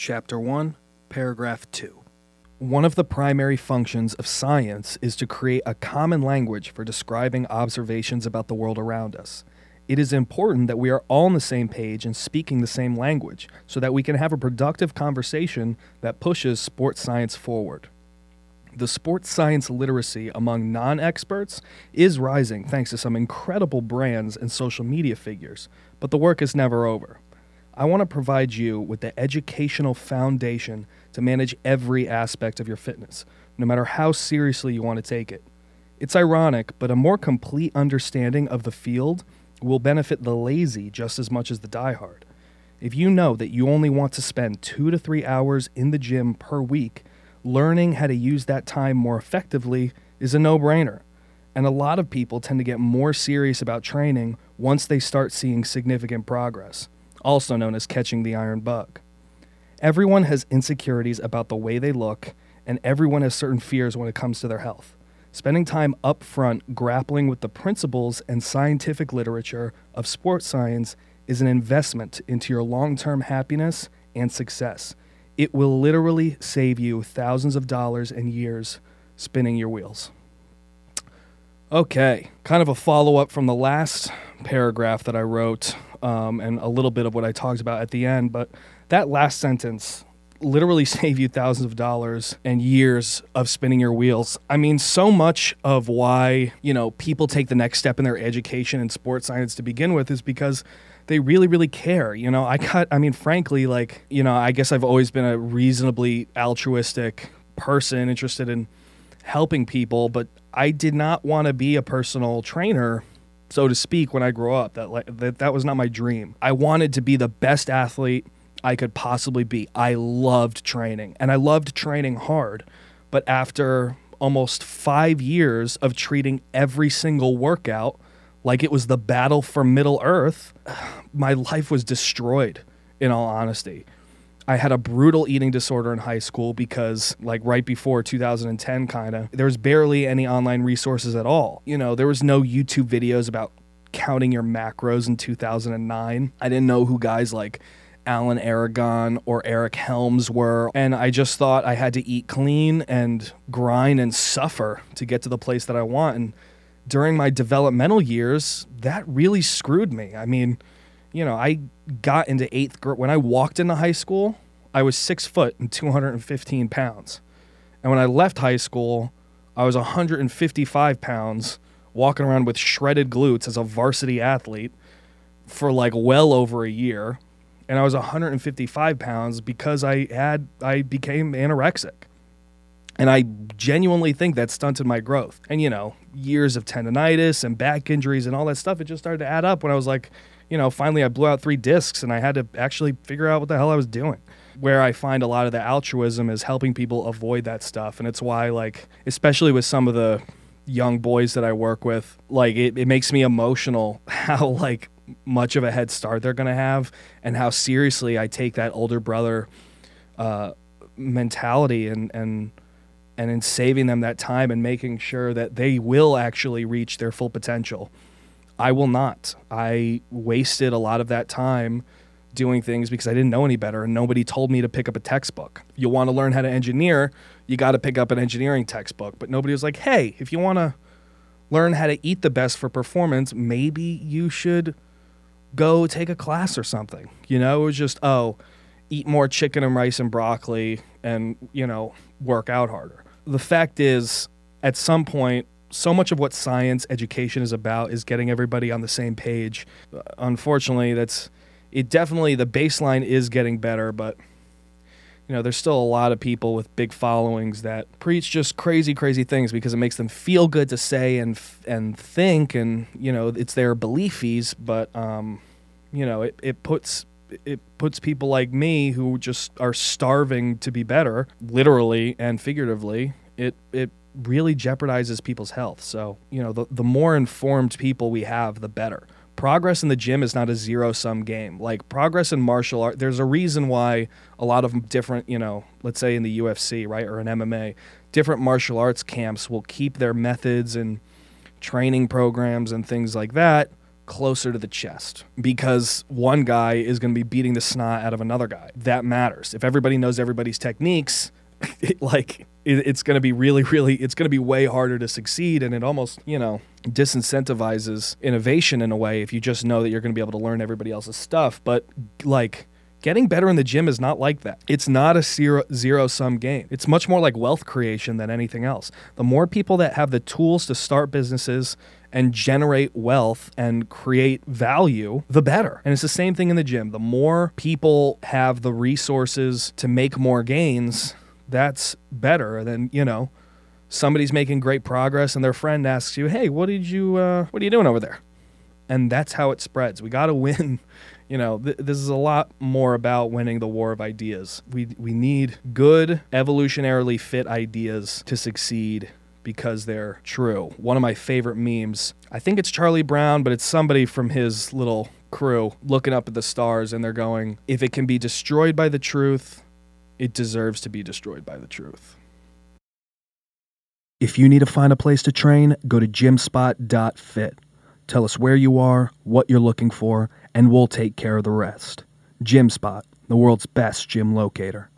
Chapter 1, Paragraph 2. One of the primary functions of science is to create a common language for describing observations about the world around us. It is important that we are all on the same page and speaking the same language so that we can have a productive conversation that pushes sports science forward. The sports science literacy among non experts is rising thanks to some incredible brands and social media figures, but the work is never over. I want to provide you with the educational foundation to manage every aspect of your fitness, no matter how seriously you want to take it. It's ironic, but a more complete understanding of the field will benefit the lazy just as much as the diehard. If you know that you only want to spend two to three hours in the gym per week, learning how to use that time more effectively is a no brainer. And a lot of people tend to get more serious about training once they start seeing significant progress, also known as catching the iron bug. Everyone has insecurities about the way they look, and everyone has certain fears when it comes to their health. Spending time up front grappling with the principles and scientific literature of sports science is an investment into your long term happiness and success. It will literally save you thousands of dollars and years spinning your wheels. Okay, kind of a follow up from the last paragraph that I wrote um, and a little bit of what I talked about at the end, but that last sentence literally save you thousands of dollars and years of spinning your wheels. I mean, so much of why, you know, people take the next step in their education in sports science to begin with is because they really, really care. You know, I got, I mean, frankly, like, you know, I guess I've always been a reasonably altruistic person interested in helping people, but I did not want to be a personal trainer so to speak when I grew up that like that that was not my dream. I wanted to be the best athlete I could possibly be. I loved training and I loved training hard. But after almost 5 years of treating every single workout like it was the battle for Middle Earth, my life was destroyed in all honesty. I had a brutal eating disorder in high school because, like, right before 2010, kind of, there was barely any online resources at all. You know, there was no YouTube videos about counting your macros in 2009. I didn't know who guys like Alan Aragon or Eric Helms were. And I just thought I had to eat clean and grind and suffer to get to the place that I want. And during my developmental years, that really screwed me. I mean, you know, I got into eighth grade. When I walked into high school, I was six foot and 215 pounds. And when I left high school, I was 155 pounds, walking around with shredded glutes as a varsity athlete for like well over a year. And I was 155 pounds because I had I became anorexic. And I genuinely think that stunted my growth. And you know, years of tendonitis and back injuries and all that stuff, it just started to add up when I was like you know, finally I blew out three discs and I had to actually figure out what the hell I was doing. Where I find a lot of the altruism is helping people avoid that stuff. And it's why, like, especially with some of the young boys that I work with, like, it, it makes me emotional how, like, much of a head start they're going to have and how seriously I take that older brother uh, mentality and, and, and in saving them that time and making sure that they will actually reach their full potential. I will not. I wasted a lot of that time doing things because I didn't know any better and nobody told me to pick up a textbook. You want to learn how to engineer, you got to pick up an engineering textbook. But nobody was like, hey, if you want to learn how to eat the best for performance, maybe you should go take a class or something. You know, it was just, oh, eat more chicken and rice and broccoli and, you know, work out harder. The fact is, at some point, so much of what science education is about is getting everybody on the same page. Uh, unfortunately, that's it definitely the baseline is getting better, but you know, there's still a lot of people with big followings that preach just crazy, crazy things because it makes them feel good to say and and think, and you know, it's their beliefies, But um, you know, it, it puts it puts people like me who just are starving to be better, literally and figuratively. It it really jeopardizes people's health. So, you know, the, the more informed people we have, the better. Progress in the gym is not a zero sum game. Like progress in martial art, there's a reason why a lot of different, you know, let's say in the UFC, right, or in MMA, different martial arts camps will keep their methods and training programs and things like that closer to the chest because one guy is going to be beating the snot out of another guy. That matters. If everybody knows everybody's techniques, it, like it, it's going to be really, really, it's going to be way harder to succeed. And it almost, you know, disincentivizes innovation in a way if you just know that you're going to be able to learn everybody else's stuff. But like, Getting better in the gym is not like that. It's not a zero, zero sum game. It's much more like wealth creation than anything else. The more people that have the tools to start businesses and generate wealth and create value, the better. And it's the same thing in the gym. The more people have the resources to make more gains, that's better than, you know, somebody's making great progress and their friend asks you, "Hey, what did you uh, what are you doing over there?" And that's how it spreads. We got to win you know, th- this is a lot more about winning the war of ideas. We we need good evolutionarily fit ideas to succeed because they're true. One of my favorite memes, I think it's Charlie Brown, but it's somebody from his little crew looking up at the stars and they're going, if it can be destroyed by the truth, it deserves to be destroyed by the truth. If you need to find a place to train, go to gymspot.fit. Tell us where you are, what you're looking for, and we'll take care of the rest. GymSpot, the world's best gym locator.